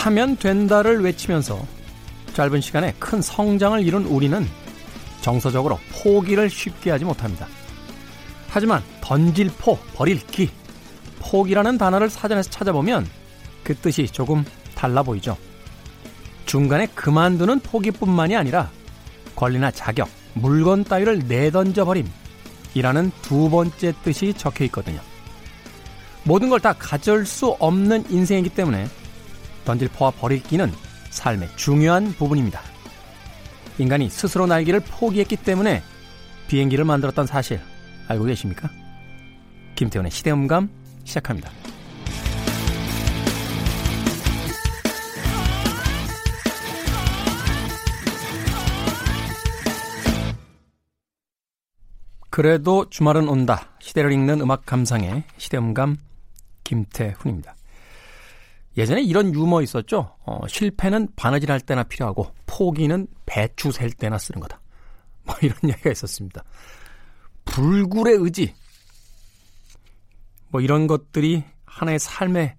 하면 된다를 외치면서 짧은 시간에 큰 성장을 이룬 우리는 정서적으로 포기를 쉽게 하지 못합니다. 하지만 던질 포, 버릴 기, 포기라는 단어를 사전에서 찾아보면 그 뜻이 조금 달라 보이죠. 중간에 그만두는 포기뿐만이 아니라 권리나 자격, 물건 따위를 내던져 버림이라는 두 번째 뜻이 적혀 있거든요. 모든 걸 다 가질 수 없는 인생이기 때문에 던질 포와 버릴 기는 삶의 중요한 부분입니다. 인간이 스스로 날기를 포기했기 때문에 비행기를 만들었던 사실 알고 계십니까? 김태훈의 시대음감 시작합니다. 그래도 주말은 온다. 시대를 읽는 음악 감상의 시대음감 김태훈입니다. 예전에 이런 유머 있었죠. 어, 실패는 바느질 할 때나 필요하고 포기는 배추 셀 때나 쓰는 거다. 뭐 이런 이야기가 있었습니다. 불굴의 의지. 뭐 이런 것들이 하나의 삶의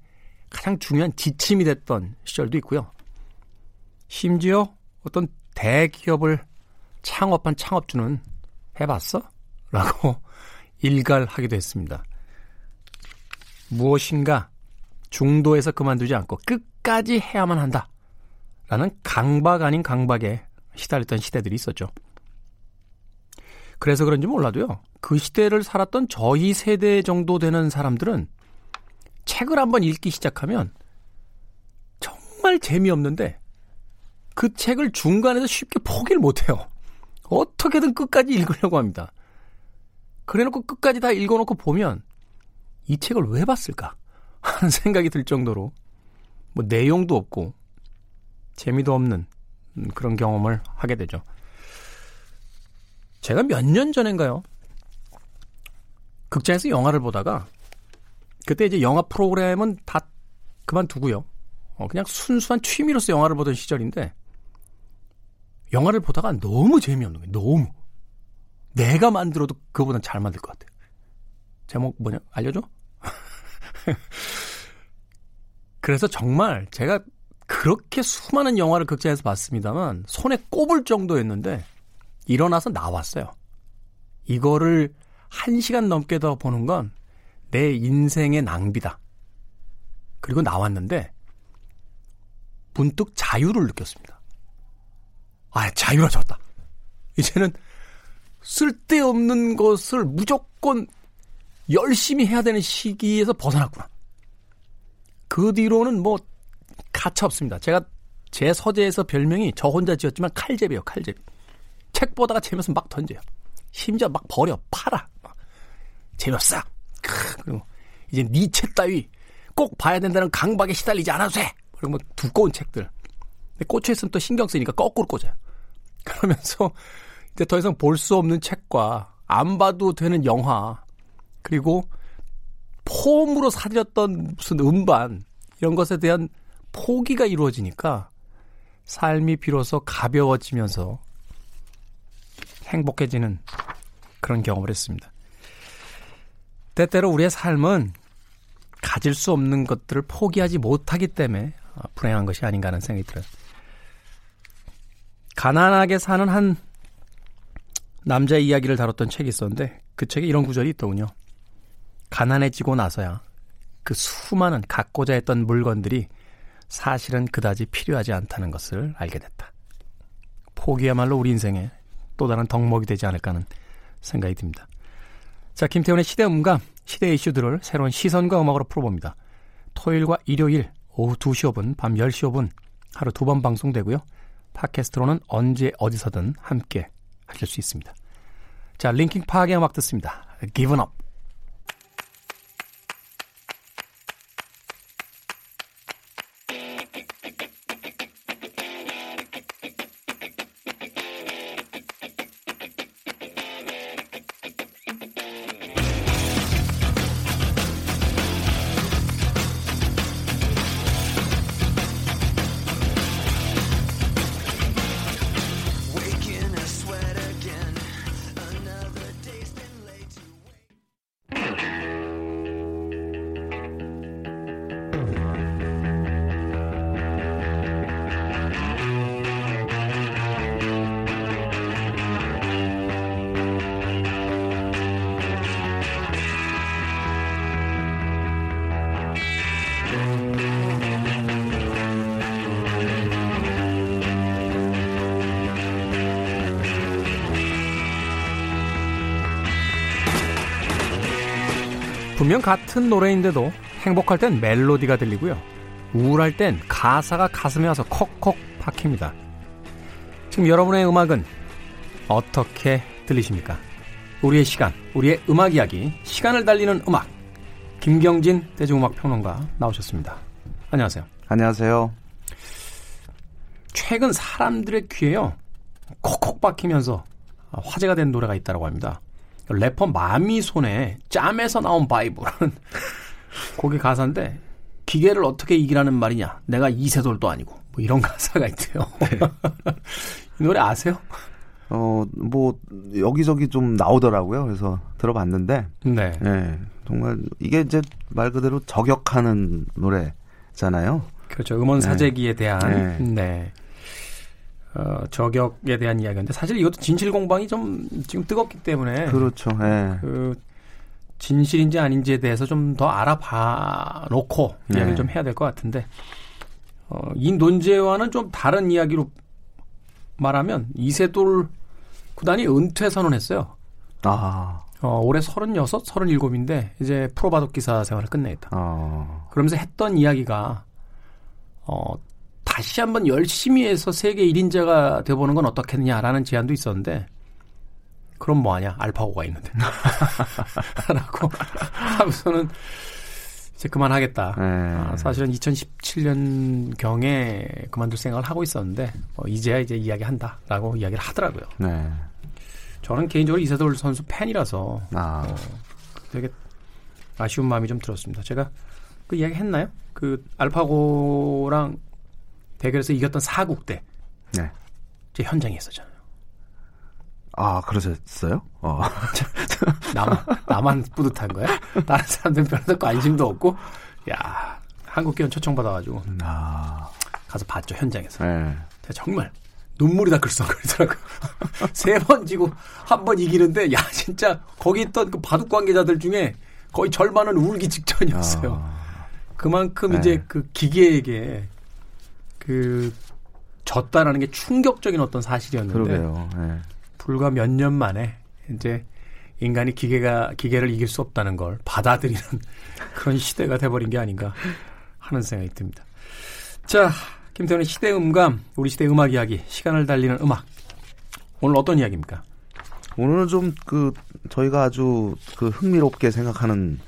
가장 중요한 지침이 됐던 시절도 있고요. 심지어 어떤 대기업을 창업한 창업주는 해봤어? 라고 일갈하기도 했습니다. 무엇인가 중도에서 그만두지 않고 끝까지 해야만 한다. 라는 강박 아닌 강박에 시달렸던 시대들이 있었죠. 그래서 그런지 몰라도요. 그 시대를 살았던 저희 세대 정도 되는 사람들은 책을 한번 읽기 시작하면 정말 재미없는데 그 책을 중간에서 쉽게 포기를 못해요. 어떻게든 끝까지 읽으려고 합니다. 그래놓고 끝까지 다 읽어놓고 보면 이 책을 왜 봤을까 하는 생각이 들 정도로 뭐 내용도 없고 재미도 없는 그런 경험을 하게 되죠. 제가 몇 년 전인가요? 극장에서 영화를 보다가 그때 이제 영화 프로그램은 다 그만두고요. 어, 그냥 순수한 취미로서 영화를 보던 시절인데 영화를 보다가 너무 재미없는 거예요. 너무. 내가 만들어도 그거보단 잘 만들 것 같아요. 제목 뭐냐? 알려줘? 그래서 정말 제가 그렇게 수많은 영화를 극장에서 봤습니다만 손에 꼽을 정도였는데 일어나서 나왔어요. 이거를 한 시간 넘게 더 보는 건 내 인생의 낭비다. 그리고 나왔는데 문득 자유를 느꼈습니다. 아, 자유로졌다. 이제는 쓸데없는 것을 무조건 열심히 해야 되는 시기에서 벗어났구나. 그 뒤로는 뭐 가차 없습니다. 제가 제 서재에서 별명이 저 혼자 지었지만 칼제비예요, 칼제비. 책 보다가 재미없으면 막 던져요. 심지어 막 버려, 팔아. 막. 재미없어. 그리고 이제 니책 따위 꼭 봐야 된다는 강박에 시달리지 않아도 돼. 그리고 뭐 두꺼운 책들. 근데 꽂혀 있으면 또 신경 쓰니까 거꾸로 꽂아요. 그러면서 이제 더 이상 볼 수 없는 책과 안 봐도 되는 영화 그리고 폼으로 사들였던 무슨 음반 이런 것에 대한 포기가 이루어지니까 삶이 비로소 가벼워지면서 행복해지는 그런 경험을 했습니다. 때때로 우리의 삶은 가질 수 없는 것들을 포기하지 못하기 때문에 불행한 것이 아닌가 하는 생각이 들어요. 가난하게 사는 한 남자의 이야기를 다뤘던 책이 있었는데 그 책에 이런 구절이 있더군요. 가난해지고 나서야 그 수많은 갖고자 했던 물건들이 사실은 그다지 필요하지 않다는 것을 알게 됐다. 포기야말로 우리 인생에 또 다른 덕목이 되지 않을까 하는 생각이 듭니다. 자, 김태훈의 시대 음감, 시대 이슈들을 새로운 시선과 음악으로 풀어봅니다. 토요일과 일요일 오후 2시 5분, 밤 10시 5분 하루 두 번 방송되고요. 팟캐스트로는 언제 어디서든 함께 하실 수 있습니다. 자, 링킹 파악의 음악 듣습니다. Given Up. 분명 같은 노래인데도 행복할 땐 멜로디가 들리고요. 우울할 땐 가사가 가슴에 와서 콕콕 박힙니다. 지금 여러분의 음악은 어떻게 들리십니까? 우리의 시간, 우리의 음악 이야기, 시간을 달리는 음악. 김경진 대중음악 평론가 나오셨습니다. 안녕하세요. 안녕하세요. 최근 사람들의 귀에요. 콕콕 박히면서 화제가 된 노래가 있다고 합니다. 래퍼 마미손의 짬에서 나온 vibe라는 곡의 가사인데 기계를 어떻게 이기라는 말이냐. 내가 이세돌도 아니고 뭐 이런 가사가 있대요. 네. 이 노래 아세요? 어, 뭐 여기저기 좀 나오더라고요. 그래서 들어봤는데 네. 네. 정말 이게 이제 말 그대로 저격하는 노래잖아요. 그렇죠. 음원 네. 사재기에 대한 네. 네. 어, 저격에 대한 이야기인데 사실 이것도 진실 공방이 좀 지금 뜨겁기 때문에 그렇죠. 네. 그 진실인지 아닌지에 대해서 좀 더 알아봐 놓고 네. 이야기를 좀 해야 될 것 같은데 어, 이 논제와는 좀 다른 이야기로 말하면 이세돌 구단이 은퇴 선언했어요. 아. 어, 올해 36, 37인데 이제 프로바둑 기사 생활을 끝내겠다. 아. 그러면서 했던 이야기가 어, 다시 한번 열심히 해서 세계 1인자가 돼보는 건 어떻겠냐라는 제안도 있었는데 그럼 뭐하냐 알파고가 있는데 라고 하고서는 이제 그만하겠다. 네. 아, 사실은 2017년 경에 그만둘 생각을 하고 있었는데 어, 이제야 이제 이야기한다라고 이야기를 하더라고요. 네. 저는 개인적으로 이세돌 선수 팬이라서 아. 어, 되게 아쉬운 마음이 좀 들었습니다. 제가 그 이야기 했나요? 그 알파고랑 대결에서 이겼던 사국 때. 네. 제 현장에 있었잖아요. 아, 그러셨어요? 어. 나만, 나만 뿌듯한 거야? 다른 사람들은 별로 관심도 없고, 야 한국 기원 초청받아가지고. 아. 가서 봤죠, 현장에서. 네. 정말 눈물이 다 글썽거리더라고요. 세 번 지고 한 번 이기는데, 야, 진짜 거기 있던 그 바둑 관계자들 중에 거의 절반은 울기 직전이었어요. 아. 그만큼 네. 이제 그 기계에게 그 졌다라는 게 충격적인 어떤 사실이었는데 네. 불과 몇 년 만에 이제 인간이 기계가 기계를 이길 수 없다는 걸 받아들이는 그런 시대가 돼버린 게 아닌가 하는 생각이 듭니다. 자, 김태훈의 시대 음감, 우리 시대 음악 이야기, 시간을 달리는 음악. 오늘 어떤 이야기입니까? 오늘은 좀 그 저희가 아주 그 흥미롭게 생각하는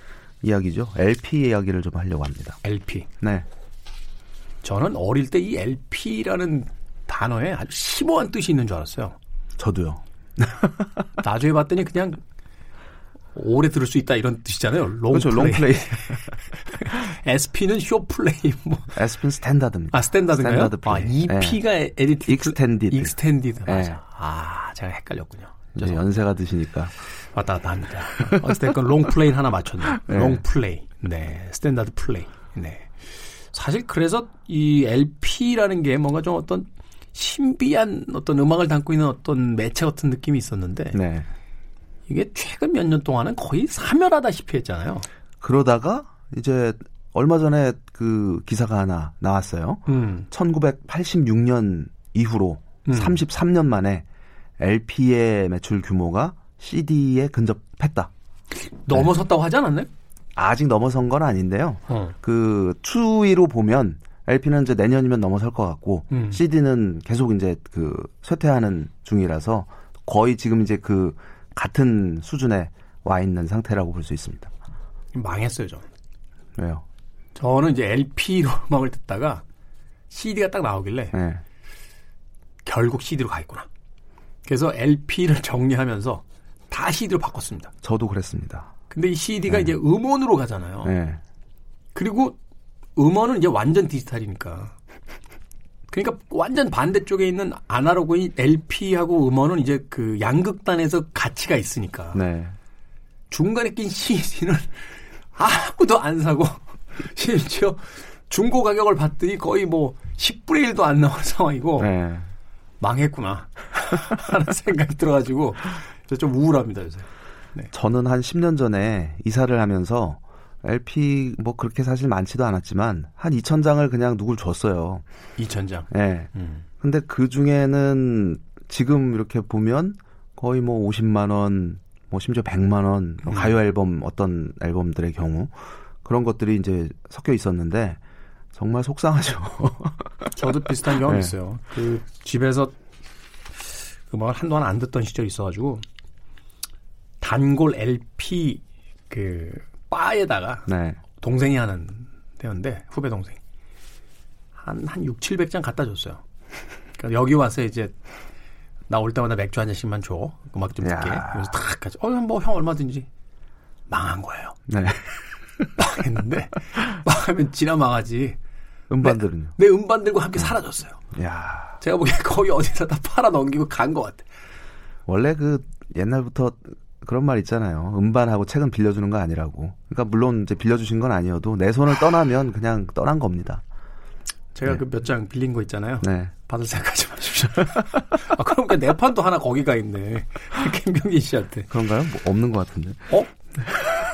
이야기죠. LP 이야기를 좀 하려고 합니다. LP. 네. 저는 어릴 때 이 LP라는 단어에 아주 심오한 뜻이 있는 줄 알았어요. 저도요. 나중에 봤더니 그냥 오래 들을 수 있다 이런 뜻이잖아요. long 그렇죠, play. long play. SP는 short play. 뭐. SP는 standard입니다. 아, standard인가요? standard. 아, EP가 네. edit. extended. extended. 맞아. 네. 아, 제가 헷갈렸군요. 이제 연세가 드시니까. 왔다 갔다 합니다. 어쨌든 long play 하나 맞췄네. 네. long play. 네. standard play. 네. 사실 그래서 이 LP라는 게 뭔가 좀 어떤 신비한 어떤 음악을 담고 있는 어떤 매체 같은 느낌이 있었는데 네. 이게 최근 몇 년 동안은 거의 사멸하다시피 했잖아요. 그러다가 이제 얼마 전에 그 기사가 하나 나왔어요. 음. 1986년 이후로 음. 33년 만에 LP의 매출 규모가 CD에 근접했다. 넘어섰다고 네. 하지 않았나요? 아직 넘어선 건 아닌데요. 어. 그 추위로 보면 LP는 이제 내년이면 넘어설 것 같고 음. CD는 계속 이제 그 쇠퇴하는 중이라서 거의 지금 이제 그 같은 수준에 와 있는 상태라고 볼 수 있습니다. 망했어요, 저는. 왜요? 저는 이제 LP로 음악을 듣다가 CD가 딱 나오길래 네. 결국 CD로 가 있구나. 그래서 LP를 정리하면서 다 CD로 바꿨습니다. 저도 그랬습니다. 근데 이 CD가 네. 이제 음원으로 가잖아요. 네. 그리고 음원은 이제 완전 디지털이니까. 그러니까 완전 반대쪽에 있는 아날로그인 LP하고 음원은 이제 그 양극단에서 가치가 있으니까. 네. 중간에 낀 CD는 아무도 안 사고 심지어 중고 가격을 봤더니 거의 뭐 10분의 1도 안 나온 상황이고 네. 망했구나 하는 생각이 들어가지고 좀 우울합니다 요새. 네. 저는 한 10년 전에 이사를 하면서 LP 뭐 그렇게 사실 많지도 않았지만 한 2,000장을 그냥 누굴 줬어요. 2,000장? 네. 음. 근데 그 중에는 지금 이렇게 보면 거의 뭐 50만 원, 뭐 심지어 100만 원 음. 가요 앨범 어떤 앨범들의 경우 그런 것들이 이제 섞여 있었는데 정말 속상하죠. 저도 비슷한 경험 네. 있어요. 그 집에서 음악을 한동안 안 듣던 시절이 있어가지고 단골 LP 그 바에다가 네. 동생이 하는 데였는데 후배 동생 한한 6, 700장 갖다 줬어요. 그러니까 여기 와서 이제 나 올 때마다 맥주 한 잔씩만 줘. 음악 좀 듣게. 그래서 탁 가지. 어, 뭐 형 얼마든지 망한 거예요. 네. 망했는데 망하면 지나 망하지. 음반들은요? 내, 내 음반들과 함께 네. 사라졌어요. 야. 제가 보기엔 거의 어디서 다 팔아 넘기고 간 것 같아. 원래 그 옛날부터 그런 말 있잖아요. 음반하고 책은 빌려주는 거 아니라고. 그러니까 물론 이제 빌려주신 건 아니어도 내 손을 떠나면 그냥 떠난 겁니다. 제가 네. 그몇 장 빌린 거 있잖아요. 네. 받을 생각하지 마십시오. 아, 그럼 그 내판도 하나 거기가 있네. 김경진 씨한테. 그런가요? 뭐 없는 것 같은데. 어?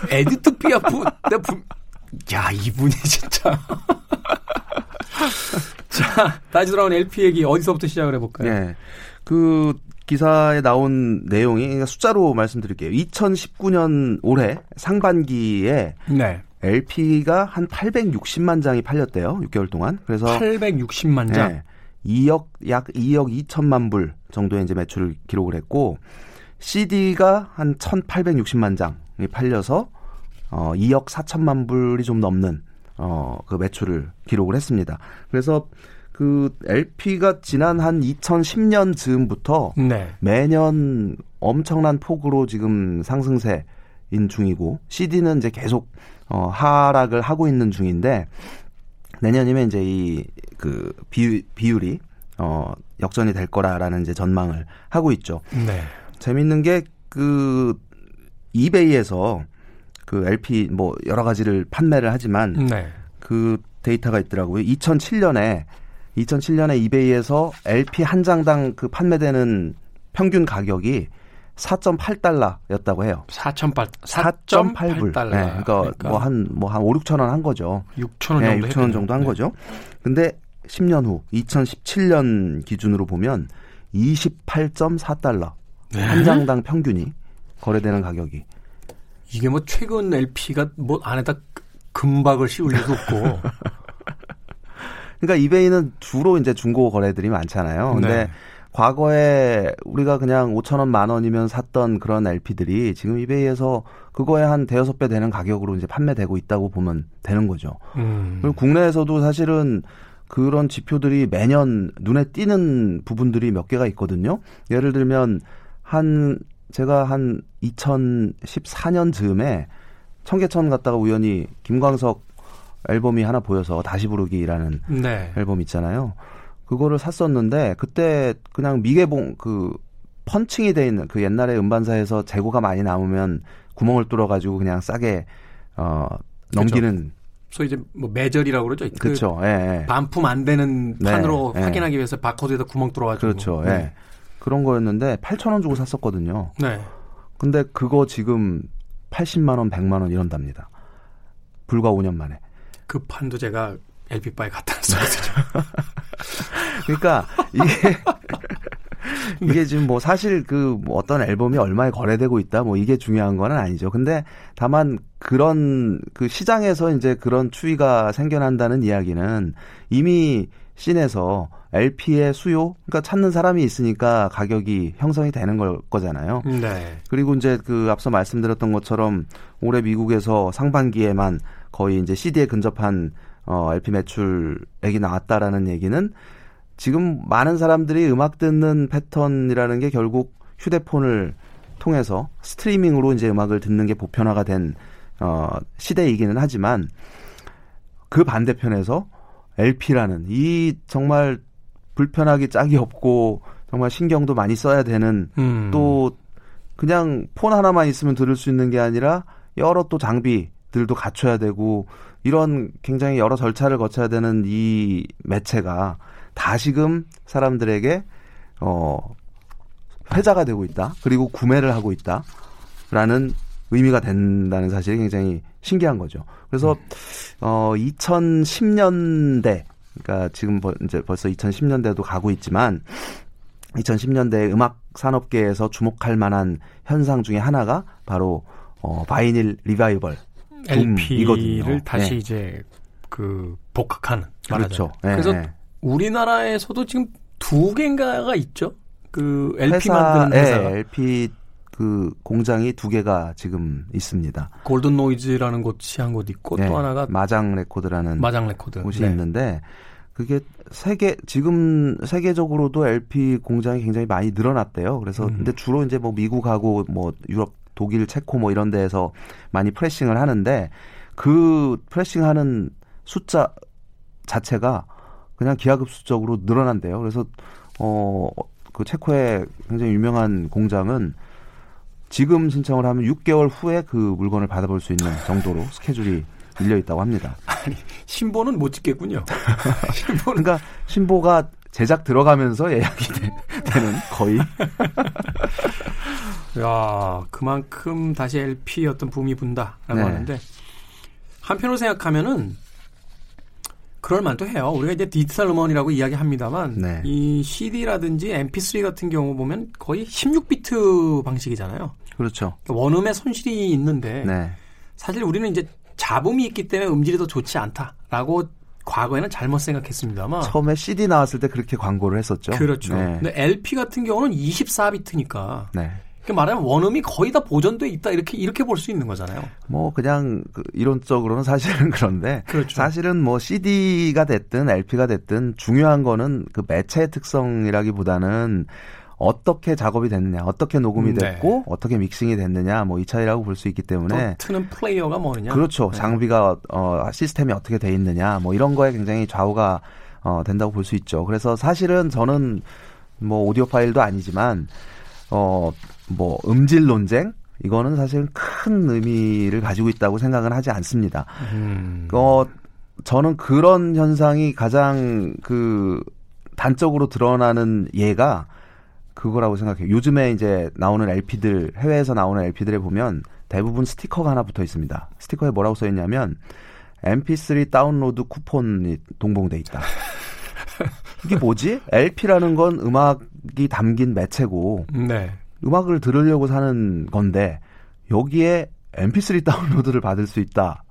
에디트 피아프, 내 분, 야, 이분이 진짜. 자, 다시 돌아온 LP 얘기 어디서부터 시작을 해볼까요? 네. 그, 기사에 나온 내용이 숫자로 말씀드릴게요. 2019년 올해 상반기에 네. LP가 한 860만 장이 팔렸대요. 6개월 동안. 그래서 860만 장. 네, 2억 약 2억 2천만 불 정도의 이제 매출을 기록을 했고 CD가 한 1,860만 장이 팔려서 어 2억 4천만 불이 좀 넘는 어그 매출을 기록을 했습니다. 그래서 그 LP가 지난 한 2010년 즈음부터 네. 매년 엄청난 폭으로 지금 상승세인 중이고 CD는 이제 계속 어 하락을 하고 있는 중인데 내년이면 이제 이 그 비율이 어 역전이 될 거라라는 이제 전망을 하고 있죠. 네. 재밌는 게 그 이베이에서 그 LP 뭐 여러 가지를 판매를 하지만 네. 그 데이터가 있더라고요. 2007년에 2007년에 이베이에서 LP 한 장당 그 판매되는 평균 가격이 4.8달러였다고 해요. 4.8 4.8불. 네, 그러니까, 그러니까. 뭐한 뭐 한 5, 6천 원 한 거죠. 6천 원 정도 네, 6천 원 정도 한 네. 거죠. 근데 10년 후 2017년 기준으로 보면 28.4달러. 네. 한 장당 평균이 거래되는 가격이. 이게 뭐 최근 LP가 뭐 안에다 금박을 씌울 리도 없고 그러니까 이베이는 주로 이제 중고 거래들이 많잖아요. 근데 네. 과거에 우리가 그냥 5천 원, 만 원이면 샀던 그런 LP들이 지금 이베이에서 그거에 한 대여섯 배 되는 가격으로 이제 판매되고 있다고 보면 되는 거죠. 음. 그리고 국내에서도 사실은 그런 지표들이 매년 눈에 띄는 부분들이 몇 개가 있거든요. 예를 들면 한 제가 한 2014년 즈음에 청계천 갔다가 우연히 김광석 앨범이 하나 보여서 다시 부르기라는 네. 앨범 있잖아요. 그거를 샀었는데 그때 그냥 미개봉 그 펀칭이 돼 있는 그 옛날에 음반사에서 재고가 많이 남으면 구멍을 뚫어 가지고 그냥 싸게 어 넘기는 그렇죠. 소위 이제 뭐 매절이라고 그러죠. 그렇죠. 그 예, 예. 반품 안 되는 네, 판으로 예. 확인하기 위해서 바코드에다 구멍 뚫어 가지고 그렇죠. 예. 네. 그런 거였는데 8천 원 주고 샀었거든요. 네. 근데 그거 지금 80만 원, 100만 원 이런답니다. 불과 5년 만에. 그 판도 제가 LP바에 갖다 놨었거든요. 그러니까 이게 이게 지금 뭐 사실 그뭐 어떤 앨범이 얼마에 거래되고 있다 뭐 이게 중요한 건 아니죠. 근데 다만 그런 그 시장에서 이제 그런 추이가 생겨난다는 이야기는 이미 씬에서 LP의 수요, 그러니까 찾는 사람이 있으니까 가격이 형성이 되는 걸 거잖아요. 네. 그리고 이제 그 앞서 말씀드렸던 것처럼 올해 미국에서 상반기에만 거의 이제 CD에 근접한 어, LP 매출액이 나왔다라는 얘기는 지금 많은 사람들이 음악 듣는 패턴이라는 게 결국 휴대폰을 통해서 스트리밍으로 이제 음악을 듣는 게 보편화가 된 어, 시대이기는 하지만 그 반대편에서 LP라는 이 정말 불편하기 짝이 없고 정말 신경도 많이 써야 되는 음. 또 그냥 폰 하나만 있으면 들을 수 있는 게 아니라 여러 또 장비 들도 갖춰야 되고 이런 굉장히 여러 절차를 거쳐야 되는 이 매체가 다시금 사람들에게 어 회자가 되고 있다. 그리고 구매를 하고 있다 라는 의미가 된다는 사실이 굉장히 신기한 거죠. 그래서 어 2010년대 그러니까 지금 이제 벌써 2010년대도 가고 있지만 2010년대 음악 산업계에서 주목할 만한 현상 중에 하나가 바로 어 vinyl revival LP를 다시 네. 이제 그 복각하는 그렇죠. 네, 그래서 네. 우리나라에서도 지금 두 개인가가 있죠. 그 LP 회사, 만드는 회사. 네, LP 그 공장이 두 개가 지금 있습니다. Golden Noise라는 곳이 한 곳 있고 네, 또 하나가 마장 레코드라는 마장 레코드 곳이 네. 있는데 그게 세계 지금 세계적으로도 LP 공장이 굉장히 많이 늘어났대요. 그래서 음. 근데 주로 이제 뭐 미국하고 뭐 유럽, 독일, 체코 뭐 이런 데에서 많이 프레싱을 하는데 그 프레싱하는 숫자 자체가 그냥 기하급수적으로 늘어난대요. 그래서 어 그 체코의 굉장히 유명한 공장은 지금 신청을 하면 6개월 후에 그 물건을 받아볼 수 있는 정도로 스케줄이 밀려 있다고 합니다. 아니, 신보는 못 찍겠군요. 신보는. 그러니까 신보가 제작 들어가면서 예약이 되, 는 거의. 야, 그만큼 다시 LP 어떤 붐이 분다라고 네. 하는데 한편으로 생각하면은 그럴 만도 해요. 우리가 이제 디지털 음원이라고 이야기합니다만 네. 이 CD라든지 MP3 같은 경우 보면 거의 16비트 방식이잖아요. 그렇죠. 원음에 손실이 있는데 네. 사실 우리는 이제 잡음이 있기 때문에 음질이 더 좋지 않다라고 과거에는 잘못 생각했습니다만 처음에 CD 나왔을 때 그렇게 광고를 했었죠. 그렇죠. 네. 근데 LP 같은 경우는 24비트니까 네. 그 말하면 원음이 거의 다 보존돼 있다 이렇게 이렇게 볼 수 있는 거잖아요. 뭐 그냥 그 이론적으로는 사실은 그런데 그렇죠. 사실은 뭐 CD가 됐든 LP가 됐든 중요한 거는 그 매체의 특성이라기보다는 어떻게 작업이 됐느냐, 어떻게 녹음이 네. 됐고 네. 어떻게 믹싱이 됐느냐, 뭐 이 차이라고 볼 수 있기 때문에 트는 플레이어가 뭐느냐, 그렇죠. 네. 장비가 어 시스템이 어떻게 돼 있느냐, 뭐 이런 거에 굉장히 좌우가 어 된다고 볼 수 있죠. 그래서 사실은 저는 뭐 오디오 파일도 아니지만 어 뭐 음질 논쟁 이거는 사실 큰 의미를 가지고 있다고 생각은 하지 않습니다. 음. 어 저는 그런 현상이 가장 그 단적으로 드러나는 예가 그거라고 생각해요. 요즘에 이제 나오는 LP들 해외에서 나오는 LP들에 보면 대부분 스티커가 하나 붙어 있습니다. 스티커에 뭐라고 써 있냐면 MP3 다운로드 쿠폰이 동봉돼 있다. 이게 뭐지? LP라는 건 음악이 담긴 매체고 네. 음악을 들으려고 사는 건데 여기에 MP3 다운로드를 받을 수 있다.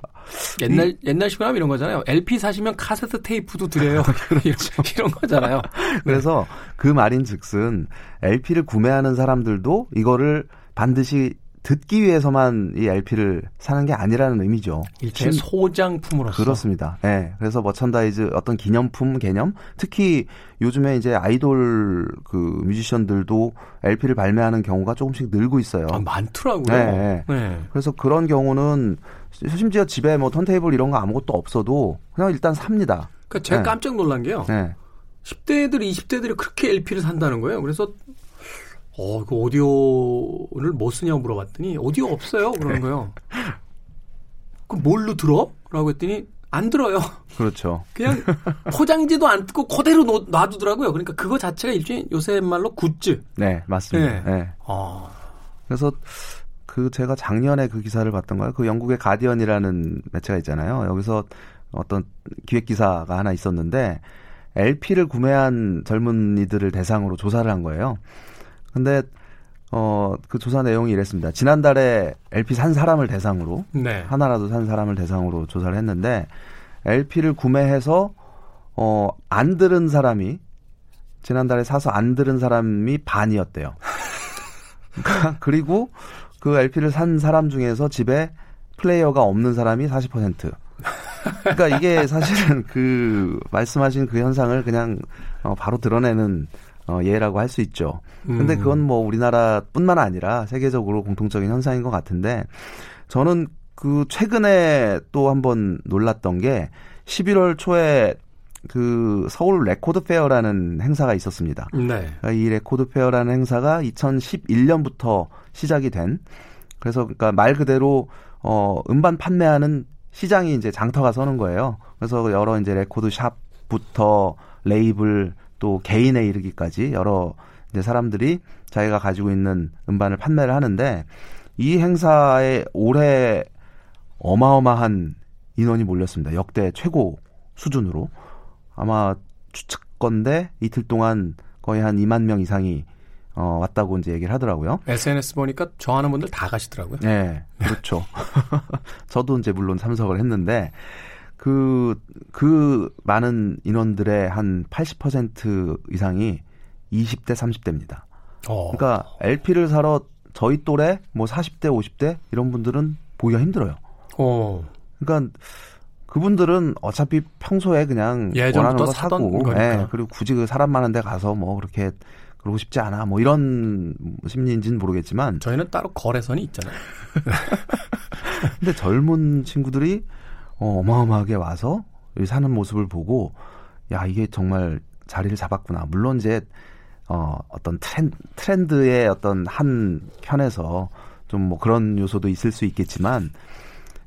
옛날 옛날식으로 하면 이런 거잖아요. LP 사시면 카세트 테이프도 드려요. 이런, 이런 거잖아요. 그래서 그 말인즉슨 LP를 구매하는 사람들도 이거를 반드시 듣기 위해서만 이 LP를 사는 게 아니라는 의미죠. 일체 소장품으로서. 그렇습니다. 예. 네. 그래서 merchandise 어떤 기념품 개념, 특히 요즘에 이제 아이돌 그 뮤지션들도 LP를 발매하는 경우가 조금씩 늘고 있어요. 아, 많더라고요. 네. 네. 그래서 그런 경우는 심지어 집에 뭐 턴테이블 이런 거 아무것도 없어도 그냥 일단 삽니다. 그러니까 제가 네. 깜짝 놀란 게요. 네. 10대들, 20대들이 그렇게 LP를 산다는 거예요. 그래서 어, 그 오디오를 뭐 쓰냐고 물어봤더니 오디오 없어요. 그러는 거예요. 그럼 뭘로 들어? 라고 했더니 안 들어요. 그렇죠. 그냥 포장지도 안 뜯고 그대로 놔두더라고요. 그러니까 그거 자체가 일종의 요새 말로 굿즈. 네, 맞습니다. 네. 네. 아. 그래서 그 제가 작년에 그 기사를 봤던 거예요. 그 영국의 가디언이라는 매체가 있잖아요. 여기서 어떤 기획 기사가 하나 있었는데 LP를 구매한 젊은이들을 대상으로 조사를 한 거예요. 근데 어, 그 조사 내용이 이랬습니다. 지난달에 LP 산 사람을 대상으로 네. 하나라도 산 사람을 대상으로 조사를 했는데 LP를 구매해서 어, 안 들은 사람이 지난달에 사서 안 들은 사람이 반이었대요. 그리고 그 LP를 산 사람 중에서 집에 플레이어가 없는 사람이 40%. 그러니까 이게 사실은 그 말씀하신 그 현상을 그냥 어, 바로 드러내는 어, 예라고 할 수 있죠. 근데 음. 그건 뭐 우리나라뿐만 아니라 세계적으로 공통적인 현상인 것 같은데 저는 그 최근에 또 한번 놀랐던 게 11월 초에 그 서울 record fair라는 행사가 있었습니다. 네. 그러니까 이 record fair라는 행사가 2011년부터 시작이 된 그래서 그러니까 말 그대로 어 음반 판매하는 시장이 이제 장터가 서는 거예요. 그래서 여러 이제 record shop부터 레이블 또 개인에 이르기까지 여러 이제 사람들이 자기가 가지고 있는 음반을 판매를 하는데 이 행사에 올해 어마어마한 인원이 몰렸습니다. 역대 최고 수준으로 아마 추측건데 이틀 동안 거의 한 2만 명 이상이 어, 왔다고 이제 얘기를 하더라고요. SNS 보니까 좋아하는 분들 다 가시더라고요. 네, 그렇죠. 저도 이제 물론 참석을 했는데 그, 그 많은 인원들의 한 80% 이상이 20대, 30대입니다. 어. 그러니까 LP를 사러 저희 또래 뭐 40대, 50대 이런 분들은 보기가 힘들어요. 어. 그러니까 그분들은 어차피 평소에 그냥 원하는 거 사고, 예, 그리고 굳이 그 사람 많은 데 가서 뭐 그렇게 그러고 싶지 않아. 뭐 이런 심리인지는 모르겠지만 저희는 따로 거래선이 있잖아요. 근데 젊은 친구들이 어, 어마어마하게 와서 사는 모습을 보고 야 이게 정말 자리를 잡았구나. 물론 이제 어, 어떤 트렌, 트렌드의 어떤 한 편에서 좀 뭐 그런 요소도 있을 수 있겠지만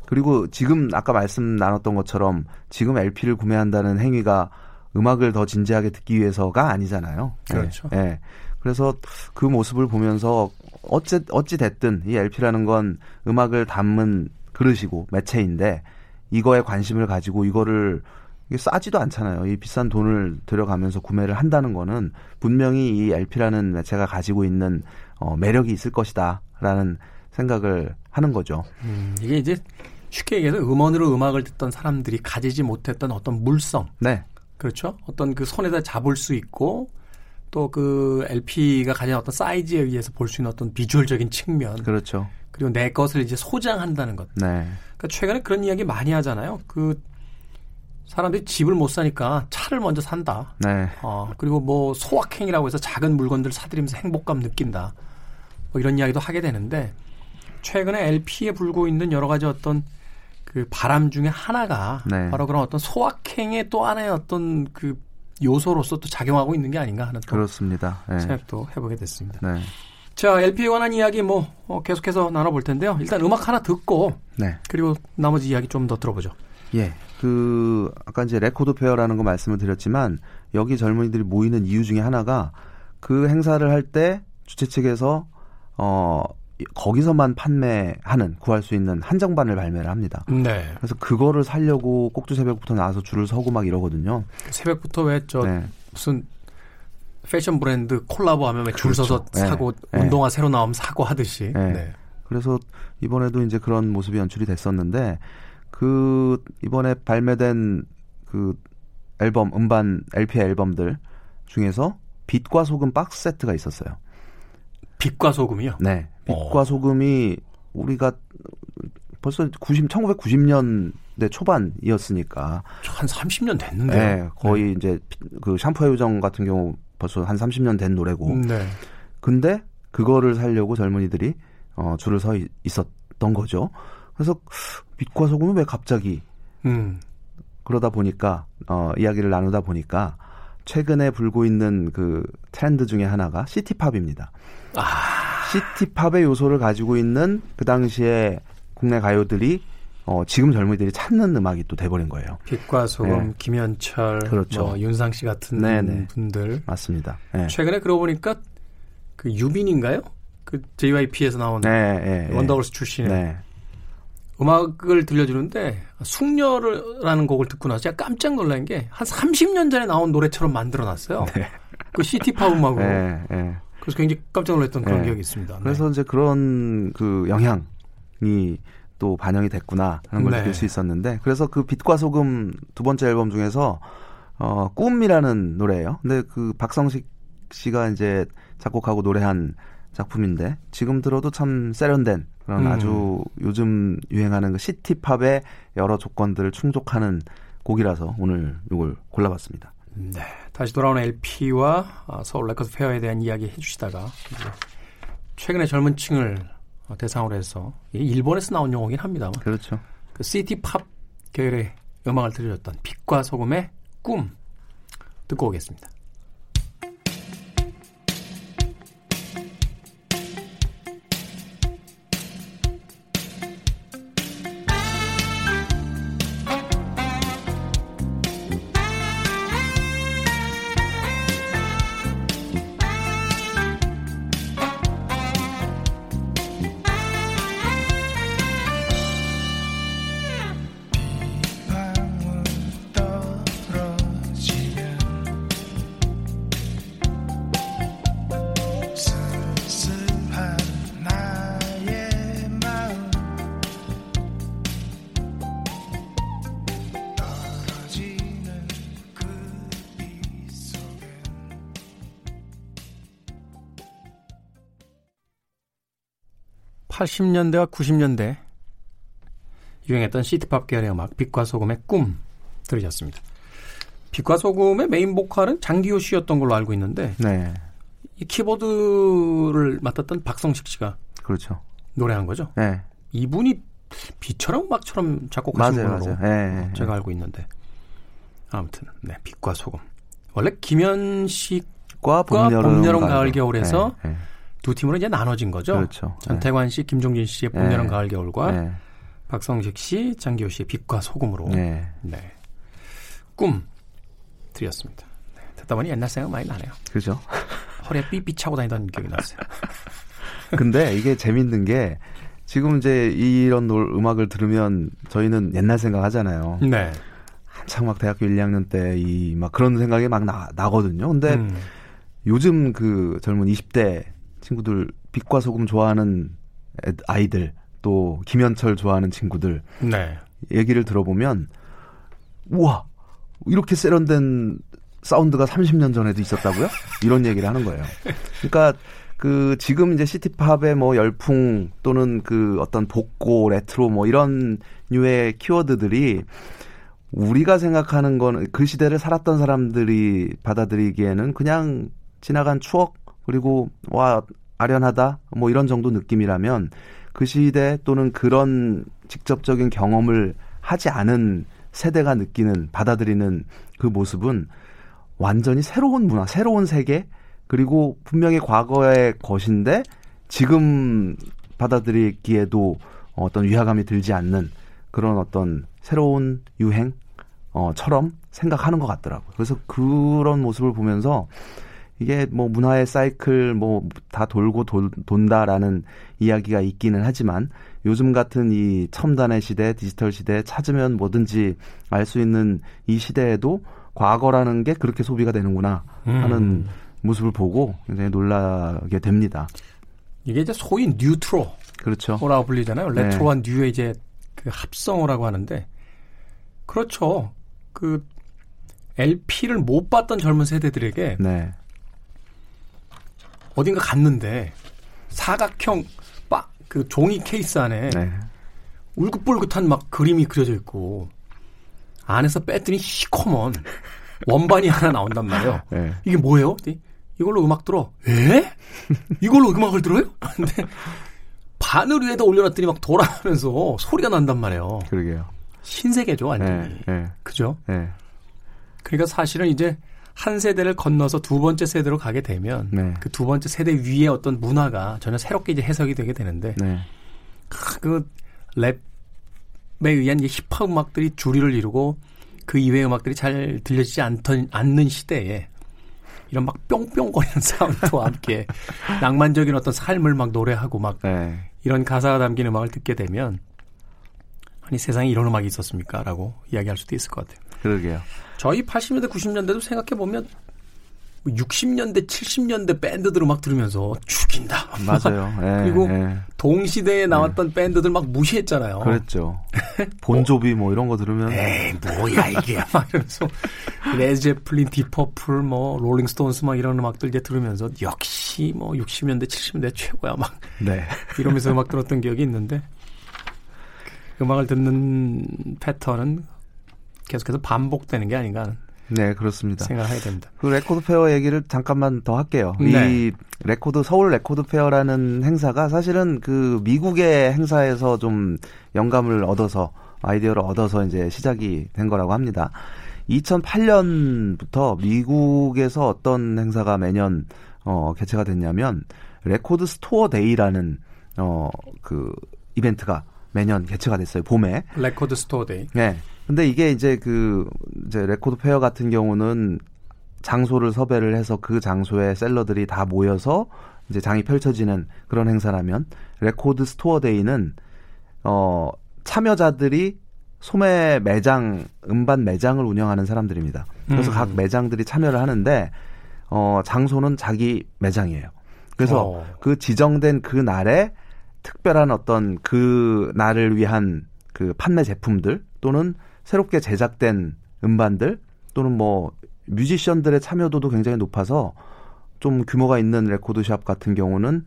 그리고 지금 아까 말씀 나눴던 것처럼 지금 LP를 구매한다는 행위가 음악을 더 진지하게 듣기 위해서가 아니잖아요. 그렇죠. 예. 네. 그래서 그 모습을 보면서 어찌 어찌 됐든 이 LP라는 건 음악을 담은 그릇이고 매체인데 이거에 관심을 가지고 이거를 이게 싸지도 않잖아요. 이 비싼 돈을 들여가면서 구매를 한다는 거는 분명히 이 LP라는 매체가 가지고 있는 어, 매력이 있을 것이다라는 생각을 하는 거죠. 음, 이게 이제 쉽게 얘기해서 음원으로 음악을 듣던 사람들이 가지지 못했던 어떤 물성. 네. 그렇죠. 어떤 그 손에다 잡을 수 있고 또 그 LP가 가진 어떤 사이즈에 의해서 볼 수 있는 어떤 비주얼적인 측면. 그렇죠. 그리고 내 것을 이제 소장한다는 것. 네. 그러니까 최근에 그런 이야기 많이 하잖아요. 그 사람들이 집을 못 사니까 차를 먼저 산다. 네. 어, 그리고 뭐 소확행이라고 해서 작은 물건들 사들이면서 행복감 느낀다. 뭐 이런 이야기도 하게 되는데 최근에 LP에 불고 있는 여러 가지 어떤 그 바람 중에 하나가 네. 바로 그런 어떤 소확행의 또 하나의 어떤 그 요소로서 또 작용하고 있는 게 아닌가 하는 그렇습니다. 네. 생각도 해보게 됐습니다. 네. 자, LP에 관한 이야기 뭐 어, 계속해서 나눠볼 텐데요. 일단 음악 하나 듣고 네. 그리고 나머지 이야기 좀 더 들어보죠. 예. 그 아까 이제 record fair라는 거 말씀을 드렸지만 여기 젊은이들이 모이는 이유 중에 하나가 그 행사를 할 때 주최 측에서 어 거기서만 판매하는 구할 수 있는 한정반을 발매를 합니다. 네. 그래서 그거를 살려고 꼭두 새벽부터 나와서 줄을 서고 막 이러거든요. 새벽부터 왜저 네. 무슨 패션 브랜드 콜라보 하면 줄 그렇죠. 서서 네. 사고 네. 운동화 새로 나오면 사고 하듯이. 네. 네. 그래서 이번에도 이제 그런 모습이 연출이 됐었는데 그 이번에 발매된 그 앨범 음반 LP 앨범들 중에서 빛과 소금 박스 세트가 있었어요. 빛과 소금이요? 네. 빛과 오. 소금이 우리가 벌써 90 1990년대 초반이었으니까 한 30년 됐는데. 네, 거의 네. 이제 그 샴푸 요정 같은 경우 벌써 한 30년 된 노래고. 네. 근데 그거를 살려고 젊은이들이 어 줄을 서 있었던 거죠. 그래서 빛과 소금은 왜 갑자기 음. 그러다 보니까 어 이야기를 나누다 보니까 최근에 불고 있는 그 트렌드 중에 하나가 시티팝입니다. 아. 시티팝의 요소를 가지고 있는 그 당시에 국내 가요들이 어, 지금 젊은이들이 찾는 음악이 또 돼버린 거예요. 빛과 소금, 네. 김현철, 그렇죠. 뭐 윤상 씨 같은 네네. 분들 맞습니다. 네. 최근에 그러고 보니까 그 유빈인가요? 그 JYP에서 나온 네, 네, 원더걸스 출신의 네. 음악을 들려주는데 숙녀라는 곡을 듣고 나서 제가 깜짝 놀란 게 한 30년 전에 나온 노래처럼 만들어놨어요. 네. 그 시티팝 음악으로. 네, 그래서 굉장히 깜짝 놀랐던 그런 기억이 있습니다. 그래서 이제 그런 그 영향이 또 반영이 됐구나 하는 걸 네. 느낄 수 있었는데 그래서 그 빛과 소금 두 번째 앨범 중에서 어 꿈이라는 노래예요. 근데 그 박성식 씨가 이제 작곡하고 노래한 작품인데 지금 들어도 참 세련된 그런 음. 아주 요즘 유행하는 그 city pop의 여러 조건들을 충족하는 곡이라서 오늘 이걸 골라봤습니다. 네. 다시 돌아오는 LP와 아, 서울 record fair에 대한 이야기 해주시다가 최근에 젊은 층을 어, 대상으로 해서 일본에서 나온 용어긴 합니다만 그렇죠. 그 시티팝 계열의 음악을 들려줬던 빛과 소금의 꿈 듣고 오겠습니다. 80년대와 90년대 유행했던 시티팝 계열의 음악 빛과 소금의 꿈 들으셨습니다. 빛과 소금의 메인 보컬은 장기호 씨였던 걸로 알고 있는데 네. 이 키보드를 맡았던 박성식 씨가 그렇죠. 노래한 거죠. 네. 이분이 비처럼 음악처럼 작곡하신 맞아요, 걸로 맞아요. 네, 제가 알고 있는데 아무튼 네 빛과 소금 원래 김현식과 봄, 여름, 봄, 여름 가을, 겨울에서 네, 네. 두 팀으로 이제 나눠진 거죠. 그렇죠. 전태관 씨, 김종진 씨의 봄, 여름, 가을, 겨울과 박성식 씨, 장기호 씨의 빛과 소금으로 네. 꿈 드렸습니다. 네, 듣다 보니 옛날 생각 많이 나네요. 그죠. 허리에 삐삐 차고 다니던 기억이 났어요. 근데 이게 재밌는 게 지금 이제 이런 음악을 들으면 저희는 옛날 생각 하잖아요. 네. 한창 막 대학교 1, 2학년 때 이 막 그런 생각이 막 나, 나거든요. 근데 음. 요즘 그 젊은 20대 친구들 빛과 소금 좋아하는 아이들 또 김현철 좋아하는 친구들 네. 얘기를 들어보면 우와 이렇게 세련된 사운드가 30년 전에도 있었다고요? 이런 얘기를 하는 거예요. 그러니까 그 지금 이제 시티팝의 뭐 열풍 또는 그 어떤 복고 레트로 뭐 이런 류의 키워드들이 우리가 생각하는 거는 그 시대를 살았던 사람들이 받아들이기에는 그냥 지나간 추억 그리고 와 아련하다 뭐 이런 정도 느낌이라면 그 시대 또는 그런 직접적인 경험을 하지 않은 세대가 느끼는 받아들이는 그 모습은 완전히 새로운 문화, 새로운 세계 그리고 분명히 과거의 것인데 지금 받아들이기에도 어떤 위화감이 들지 않는 그런 어떤 새로운 유행 어처럼 생각하는 것 같더라고요. 그래서 그런 모습을 보면서 이게 뭐 문화의 사이클 뭐 다 돌고 돌, 돈다라는 이야기가 있기는 하지만 요즘 같은 이 첨단의 시대, 디지털 시대에 찾으면 뭐든지 알 수 있는 이 시대에도 과거라는 게 그렇게 소비가 되는구나 하는 음. 모습을 보고 굉장히 놀라게 됩니다. 이게 이제 소위 뉴트로 그렇죠. 라고 불리잖아요. 네. 레트로와 네. 뉴의 이제 그 합성어라고 하는데 그렇죠. 그 LP를 못 봤던 젊은 세대들에게 네. 어딘가 갔는데 사각형 빡그 종이 케이스 안에 네. 울긋불긋한 막 그림이 그려져 있고 안에서 뺐더니 시커먼 원반이 하나 나온단 말이에요. 네. 이게 뭐예요? 이걸로 음악 들어. 에? 이걸로 음악을 들어요? 근데 바늘 위에다 올려놨더니 막 돌아가면서 소리가 난단 말이에요. 그러게요. 신세계죠, 완전히. 네, 네. 그죠? 네. 그러니까 사실은 이제 한 세대를 건너서 두 번째 세대로 가게 되면 네. 그두 번째 세대 위에 어떤 문화가 전혀 새롭게 이제 해석이 되게 되는데 네. 그 랩에 의한 힙합 음악들이 주류를 이루고 그 이외의 음악들이 잘 들려지지 않던 않는 시대에 이런 막 뿅뿅거리는 사운드와 함께 낭만적인 어떤 삶을 막 노래하고 막 네. 이런 가사가 담긴 음악을 듣게 되면 아니 세상에 이런 음악이 있었습니까? 라고 이야기할 수도 있을 것 같아요. 그러게요. 저희 80년대, 90년대도 생각해 보면 60년대, 70년대 밴드들 음악 들으면서 죽인다. 맞아요. 예, 그리고 예. 동시대에 나왔던 예. 밴드들 막 무시했잖아요. 그랬죠. 본조비 뭐 이런 거 들으면 에이, 뭐야 이게 막 이러면서 레드 제플린, 딥 퍼플, 뭐 롤링스톤스 막 이런 음악들 이제 들으면서 역시 뭐 60년대, 70년대 최고야 막 네. 이러면서 음악 들었던 기억이 있는데 그 음악을 듣는 패턴은 계속해서 반복되는 게 아닌가 네, 그렇습니다. 생각해야 됩니다. 그 레코드 페어 얘기를 잠깐만 더 할게요. 네. 이 레코드 서울 record fair라는 행사가 사실은 그 미국의 행사에서 좀 영감을 얻어서 아이디어를 얻어서 이제 시작이 된 거라고 합니다. 2008년부터 미국에서 어떤 행사가 매년 어 개최가 됐냐면 Record Store Day라는 어그 이벤트가 매년 개최가 됐어요. 봄에. Record Store Day. 네. 근데 이게 이제 그 이제 record fair 같은 경우는 장소를 섭외를 해서 그 장소에 seller들이 다 모여서 이제 장이 펼쳐지는 그런 행사라면 Record Store Day는 어 참여자들이 소매 매장 음반 매장을 운영하는 사람들입니다. 그래서 음. 각 매장들이 참여를 하는데 어 장소는 자기 매장이에요. 그래서 어. 그 지정된 그 날에 특별한 어떤 그 날을 위한 그 판매 제품들 또는 새롭게 제작된 음반들 또는 뭐 뮤지션들의 참여도도 굉장히 높아서 좀 규모가 있는 record shop 같은 경우는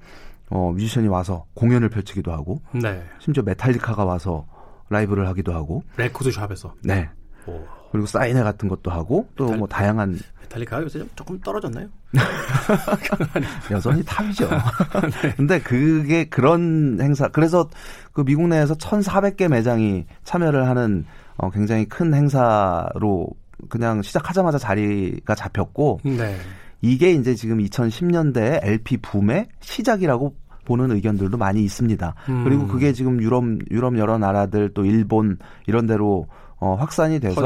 어, 뮤지션이 와서 공연을 펼치기도 하고 네. 심지어 메탈리카가 와서 라이브를 하기도 하고 record shop에서 네. 오. 그리고 사인회 같은 것도 하고 또 뭐 다양한 메탈리카가 요새 좀 조금 떨어졌나요? 여전히 top이죠. 네. 근데 그게 그런 행사 그래서 그 미국 내에서 1,400개 매장이 참여를 하는 어 굉장히 큰 행사로 그냥 시작하자마자 자리가 잡혔고 네. 이게 이제 지금 2010년대 LP 붐의 시작이라고 보는 의견들도 많이 있습니다. 음. 그리고 그게 지금 유럽 유럽 여러 나라들 또 일본 이런 데로 어, 확산이 돼서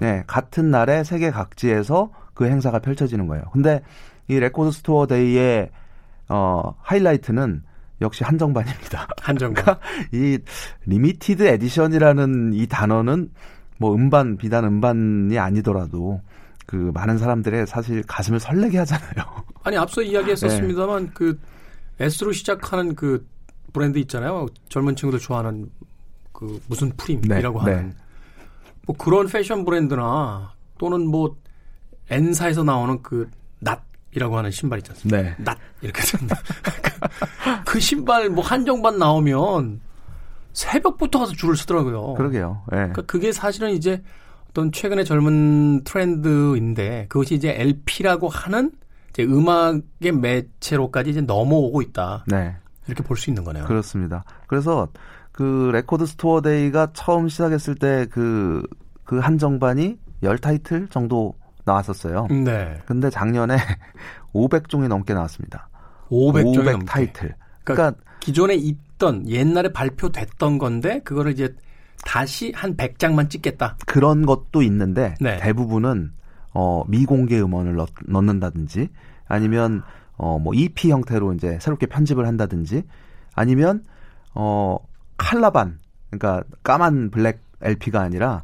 네, 같은 날에 세계 각지에서 그 행사가 펼쳐지는 거예요. 근데 이 Record Store Day의 어, 하이라이트는 역시 한정반입니다. 한정반. 그러니까 이 limited edition이라는 이 단어는 뭐 음반 비단 음반이 아니더라도 그 많은 사람들의 사실 가슴을 설레게 하잖아요. 아니 앞서 이야기했었습니다만 네. 그 S로 시작하는 그 브랜드 있잖아요. 젊은 친구들 좋아하는 그 무슨 프림이라고 네, 하는 네. 뭐 그런 패션 브랜드나 또는 뭐 N사에서 나오는 그낫 이라고 하는 신발 있지 않습니까? 네. 낫 이렇게 그 신발 뭐 한정반 나오면 새벽부터 가서 줄을 서더라고요. 그러게요. 네. 그러니까 그게 사실은 이제 어떤 최근의 젊은 트렌드인데 그것이 이제 LP라고 하는 이제 음악의 매체로까지 이제 넘어오고 있다. 네. 이렇게 볼 수 있는 거네요. 그렇습니다. 그래서 그 Record Store Day가 처음 시작했을 때 그그 한정반이 열 타이틀 정도 나왔었어요. 네. 근데 작년에 500종이 넘게 나왔습니다. 500종이 500 넘게. 타이틀. 그러니까, 그러니까 기존에 있던 옛날에 발표됐던 건데 그거를 이제 다시 한 100장만 찍겠다. 그런 것도 있는데 네. 대부분은 어 미공개 음원을 넣, 넣는다든지 아니면 어뭐 EP 형태로 이제 새롭게 편집을 한다든지 아니면 어 칼라반 그러니까 까만 블랙 LP가 아니라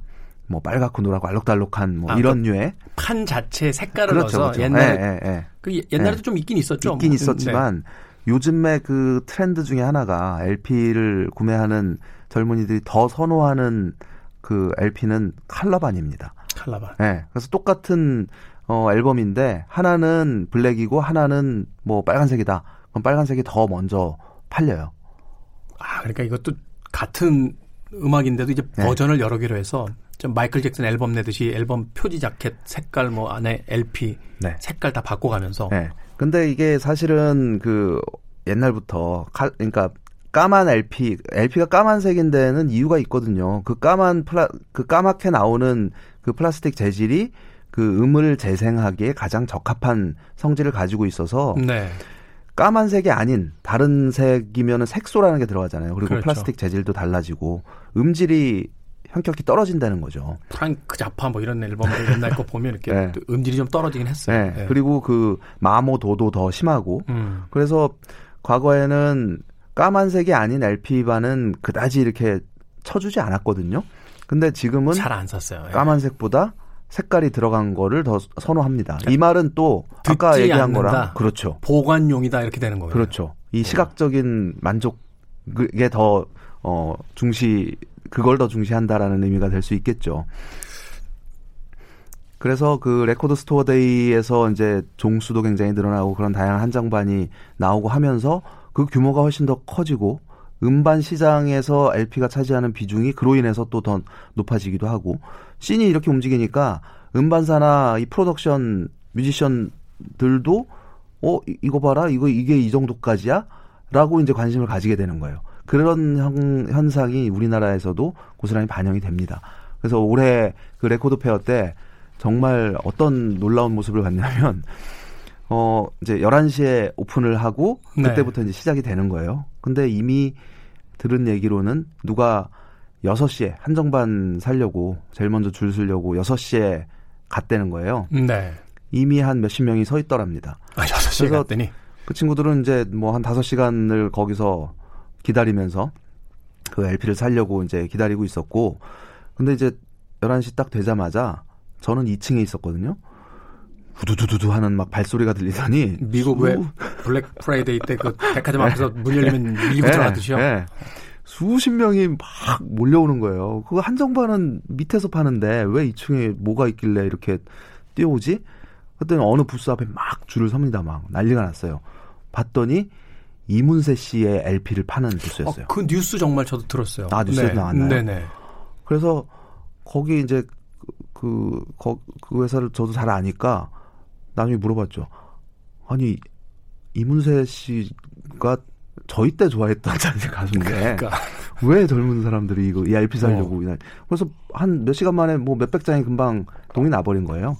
뭐 빨갛고 노랗고 알록달록한 뭐 아, 이런 그 류의 판 자체 색깔을 그렇죠, 넣어서 그렇죠. 옛날에 네, 네, 네. 그 옛날에도 좀 있긴 있었죠. 있긴 뭐. 있었지만 네. 요즘에 그 트렌드 중에 하나가 LP를 구매하는 젊은이들이 더 선호하는 그 LP는 칼라반입니다. 칼라반. 네. 그래서 똑같은 어 앨범인데 하나는 블랙이고 하나는 뭐 빨간색이다. 그럼 빨간색이 더 먼저 팔려요. 아, 그러니까 이것도 같은 음악인데도 이제 네. 버전을 여러 개로 해서 좀 마이클 잭슨 앨범 내듯이 앨범 표지 자켓 색깔 뭐 안에 LP 네. 색깔 다 바꿔가면서. 네. 근데 이게 사실은 그 옛날부터 칼 그러니까 까만 LP, LP가 까만색인 데는 이유가 있거든요. 그 까만 플라, 그 까맣게 나오는 그 플라스틱 재질이 그 음을 재생하기에 가장 적합한 성질을 가지고 있어서 네. 까만색이 아닌 다른 색이면은 색소라는 게 들어가잖아요. 그리고 그렇죠. 플라스틱 재질도 달라지고 음질이 현격히 떨어진다는 거죠. 프랑크 자파 뭐 이런 앨범들 옛날 거 보면 이렇게 네. 음질이 좀 떨어지긴 했어요. 네. 네. 그리고 그 마모 도도 더 심하고 음. 그래서 과거에는 까만색이 아닌 LP반은 그다지 이렇게 쳐주지 않았거든요. 근데 지금은 잘안 썼어요. 예. 까만색보다 색깔이 들어간 거를 더 선호합니다. 이 말은 또 아까 얘기한 않는다. 거랑 그렇죠. 보관용이다 이렇게 되는 거예요. 그렇죠. 이 어. 시각적인 만족에 더 어, 중시 그걸 더 중시한다라는 의미가 될 수 있겠죠. 그래서 그 Record Store Day에서 이제 종수도 굉장히 늘어나고 그런 다양한 한정반이 나오고 하면서 그 규모가 훨씬 더 커지고 음반 시장에서 LP가 차지하는 비중이 그로 인해서 또 더 높아지기도 하고 scene이 이렇게 움직이니까 음반사나 이 프로덕션 뮤지션들도 어 이거 봐라 이거 이게 이 정도까지야 라고 이제 관심을 가지게 되는 거예요. 그런 형, 현상이 우리나라에서도 고스란히 반영이 됩니다. 그래서 올해 그 record fair 때 정말 어떤 놀라운 모습을 봤냐면 어, 이제 11시에 오픈을 하고 네. 그때부터 네. 이제 시작이 되는 거예요. 근데 이미 들은 얘기로는 누가 6시에 한정반 살려고 제일 먼저 줄 서려고 6시에 갔다는 거예요. 네. 이미 한 몇십 명이 서 있더랍니다. 아, 6시에 갔더니 그 친구들은 이제 뭐 한 5시간을 거기서 기다리면서 그 LP를 살려고 이제 기다리고 있었고 근데 이제 11시 딱 되자마자 저는 2층에 있었거든요. 후두두두두 하는 막 발소리가 들리더니 미국 왜 블랙 프라이데이 때 그 백화점 앞에서 문 열리면 밀고 네, 들어가듯이요. 네. 수십 명이 막 몰려오는 거예요. 그거 한정반은 밑에서 파는데 왜 2층에 뭐가 있길래 이렇게 뛰어오지? 그랬더니 어느 부스 앞에 막 줄을 섭니다. 막 난리가 났어요. 봤더니 이문세 씨의 LP를 파는 부스였어요. 어, 그 뉴스 정말 저도 들었어요. 아 뉴스에 네. 나왔나요? 네네. 그래서 거기 이제 그, 그, 그 회사를 저도 잘 아니까 나중에 물어봤죠. 아니 이문세 씨가 저희 때 좋아했던 장르 가수인데 그러니까. 왜 젊은 사람들이 이거 ERP 살려고 어. 그래서 한 몇 시간 만에 뭐 몇백 장이 금방 동이 나버린 거예요.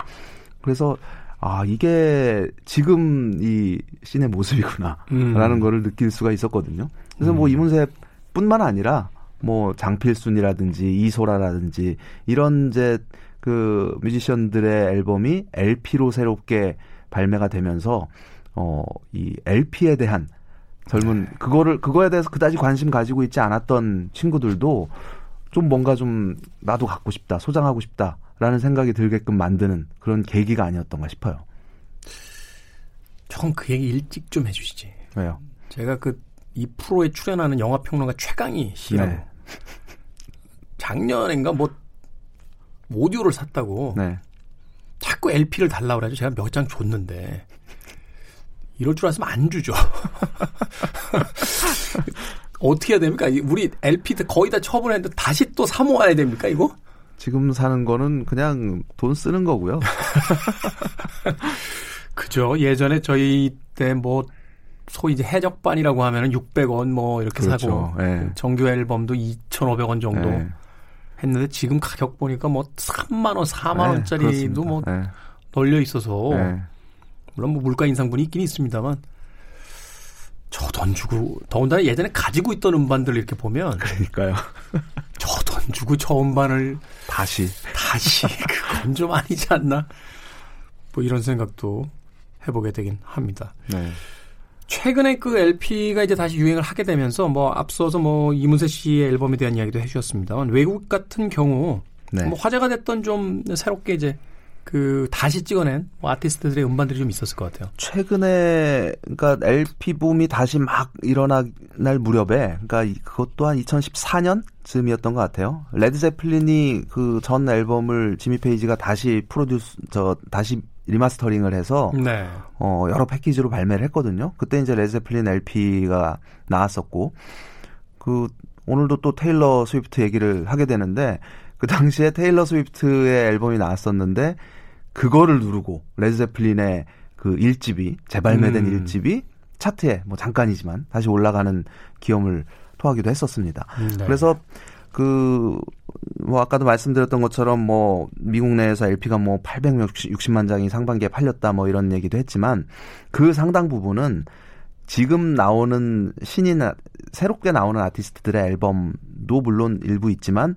그래서 아 이게 지금 이 씬의 모습이구나라는 음. 거를 느낄 수가 있었거든요. 그래서 뭐 음. 뭐 이문세 뿐만 아니라 뭐 장필순이라든지 이소라라든지 이런 이제 그 뮤지션들의 앨범이 LP로 새롭게 발매가 되면서 어 이 LP에 대한 젊은 그거를 그거에 대해서 그다지 관심 가지고 있지 않았던 친구들도 좀 뭔가 좀 나도 갖고 싶다 소장하고 싶다 라는 생각이 들게끔 만드는 그런 계기가 아니었던가 싶어요. 조금 그 얘기 일찍 좀 해주시지. 왜요? 제가 그 이 프로에 출연하는 영화 평론가 최강희 씨라고 네. 작년인가 뭐 오디오를 샀다고 네. 자꾸 LP를 달라고 그래가지고 제가 몇 장 줬는데 이럴 줄 알았으면 안 주죠. 어떻게 해야 됩니까? 우리 LP 거의 다 처분했는데 다시 또 사 모아야 됩니까, 이거? 지금 사는 거는 그냥 돈 쓰는 거고요. 그죠. 예전에 저희 때 뭐 소위 이제 해적반이라고 하면은 600원 뭐 이렇게 그렇죠. 사고 네. 정규 앨범도 2,500원 정도 네. 했는데 지금 가격 보니까 뭐 3만 원, 4만 네, 원짜리도 뭐 네. 널려 있어서 네. 물론 뭐 물가 인상분이 있긴 있습니다만 저 돈 주고 더군다나 예전에 가지고 있던 음반들 이렇게 보면 그러니까요. 저돈 주고 저 음반을 다시 다시 그건 좀 아니지 않나 뭐 이런 생각도 해보게 되긴 합니다. 네. 최근에 그 LP가 이제 다시 유행을 하게 되면서 뭐 앞서서 뭐 이문세 씨의 앨범에 대한 이야기도 해주셨습니다만 외국 같은 경우 네. 뭐 화제가 됐던 좀 새롭게 이제 그 다시 찍어낸 뭐 아티스트들의 음반들이 좀 있었을 것 같아요. 최근에 그러니까 LP 붐이 다시 막 일어날 무렵에 그러니까 그것도 한 2014년쯤이었던 것 같아요. 레드 제플린이 그 전 앨범을 지미 페이지가 다시 produce 저 다시 remastering을 해서 네. 어 여러 패키지로 발매를 했거든요. 그때 이제 레드 제플린 LP가 나왔었고 그 오늘도 또 테일러 스위프트 얘기를 하게 되는데 그 당시에 테일러 스위프트의 앨범이 나왔었는데 그거를 누르고 레드제플린의 그 1집이 재발매된 음. 1집이 차트에 뭐 잠깐이지만 다시 올라가는 기염을 토하기도 했었습니다. 음, 네. 그래서 그 뭐 아까도 말씀드렸던 것처럼 뭐 미국 내에서 LP가 뭐 860만 장이 상반기에 팔렸다 뭐 이런 얘기도 했지만 그 상당 부분은 지금 나오는 신인 새롭게 나오는 아티스트들의 앨범도 물론 일부 있지만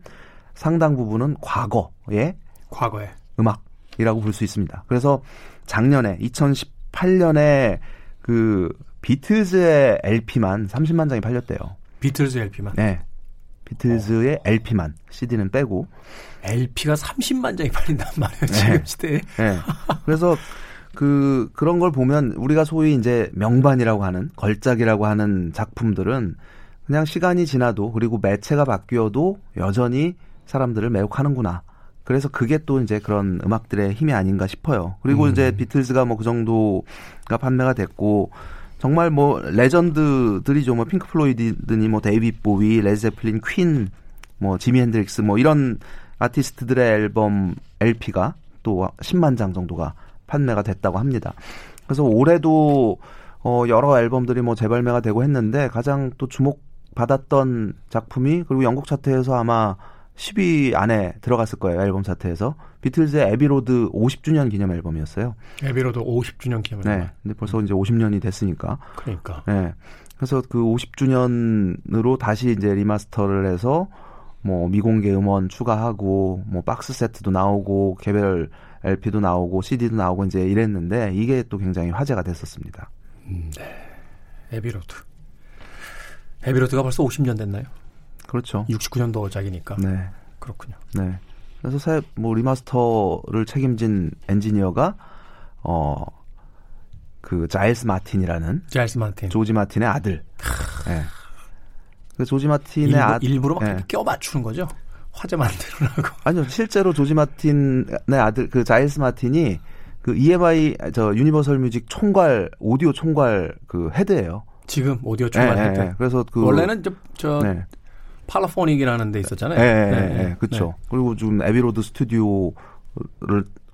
상당 부분은 과거의 과거의 음악 이라고 볼 수 있습니다. 그래서 작년에 2018년에 그 비틀즈의 LP만 30만 장이 팔렸대요. 비틀즈 LP만? 네. 비틀즈의 어. LP만 CD는 빼고 LP가 30만 장이 팔린단 말이에요. 지금 네. 시대에. 네. 그래서 그 그런 걸 보면 우리가 소위 이제 명반이라고 하는 걸작이라고 하는 작품들은 그냥 시간이 지나도 그리고 매체가 바뀌어도 여전히 사람들을 매혹하는구나. 그래서 그게 또 이제 그런 음악들의 힘이 아닌가 싶어요. 그리고 음. 이제 비틀즈가 뭐 그 정도가 판매가 됐고 정말 뭐 legend들이죠. 뭐 핑크 플로이드니 뭐 데이비 보위, 레드 제플린, 퀸, 뭐 지미 핸드릭스 뭐 이런 아티스트들의 앨범 LP가 또 10만 장 정도가 판매가 됐다고 합니다. 그래서 올해도 어 여러 앨범들이 뭐 재발매가 되고 했는데 가장 또 주목받았던 작품이 그리고 영국 차트에서 아마 10위 안에 들어갔을 거예요 앨범 차트에서 비틀즈의 Abbey Road 50주년 기념 앨범이었어요. Abbey Road 50주년 기념 앨범. 네, 근데 벌써 음. 이제 50년이 됐으니까. 그러니까. 네, 그래서 그 50주년으로 다시 이제 remaster를 해서 뭐 미공개 음원 추가하고 뭐 박스 세트도 나오고 개별 LP도 나오고 CD도 나오고 이제 이랬는데 이게 또 굉장히 화제가 됐었습니다. 음, 네. Abbey Road. Abbey Road가 벌써 50년 됐나요? 그렇죠. 69년도작이니까. 네. 그렇군요. 네. 그래서 새 뭐 remaster를 책임진 엔지니어가 어 그 자일스 마틴이라는 자일스 마틴 조지 마틴의 아들. 네. 그 조지 마틴의 일부, 아 일부러 막 네. 껴 맞추는 거죠. 화제 만들으라고. 아니요, 실제로 조지 마틴의 아들 그 자일스 마틴이 그 EMI 저 유니버설 뮤직 총괄 오디오 총괄 그 head예요. 지금 오디오 출발할 때. 그래서 그 원래는 저, 저 네. 팔로폰이라는 데 있었잖아요. 네, 네, 네. 그렇죠. 그리고 지금 Abbey Road 스튜디오를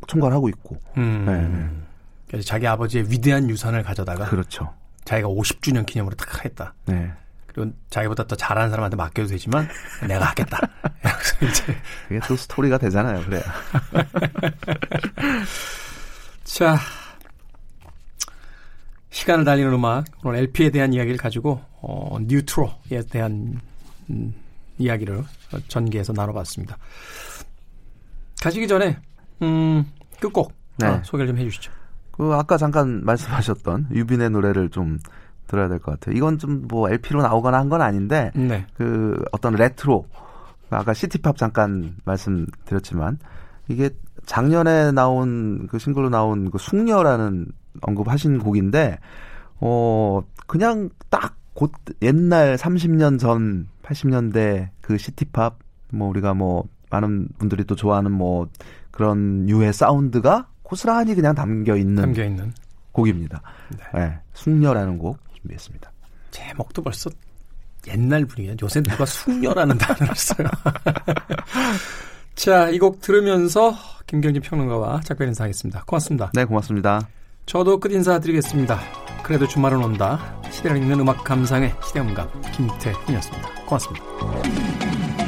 총괄하고 있고. 음. 네. 그래서 자기 아버지의 위대한 유산을 가져다가 그렇죠. 자기가 50주년 기념으로 딱 하겠다. 네. 그리고 자기보다 더 잘하는 사람한테 맡겨도 되지만 내가 하겠다. 그래서 이제 그게 또 스토리가 되잖아요. 그래. 자, 시간을 달리는 음악 오늘 LP에 대한 이야기를 가지고 어, 뉴트로에 대한 음, 이야기를 전개해서 나눠봤습니다. 가시기 전에 음, 끝곡 네. 어, 소개를 좀 해주시죠. 그 아까 잠깐 말씀하셨던 유빈의 노래를 좀 들어야 될 것 같아요. 이건 좀 뭐 LP로 나오거나 한 건 아닌데 네. 그 어떤 레트로 아까 시티팝 잠깐 말씀드렸지만 이게 작년에 나온 그 싱글로 나온 그 숙녀라는 언급하신 곡인데 어 그냥 딱 곧 옛날 30년 전 80년대 그 시티팝 뭐 우리가 뭐 많은 분들이 또 좋아하는 뭐 그런 유의 사운드가 고스란히 그냥 담겨 있는 담겨 있는 곡입니다. 네. 네. 숙녀라는 곡 준비했습니다. 제목도 벌써 옛날 분위기야. 요새 누가 숙녀라는 단어를 써요. 자, 이 곡 들으면서 김경진 평론가와 작별 인사하겠습니다. 고맙습니다. 네, 고맙습니다. 저도 끝 인사드리겠습니다. 그래도 주말은 온다. 시대를 읽는 음악 감상의 시대음감 김태훈이었습니다. 고맙습니다.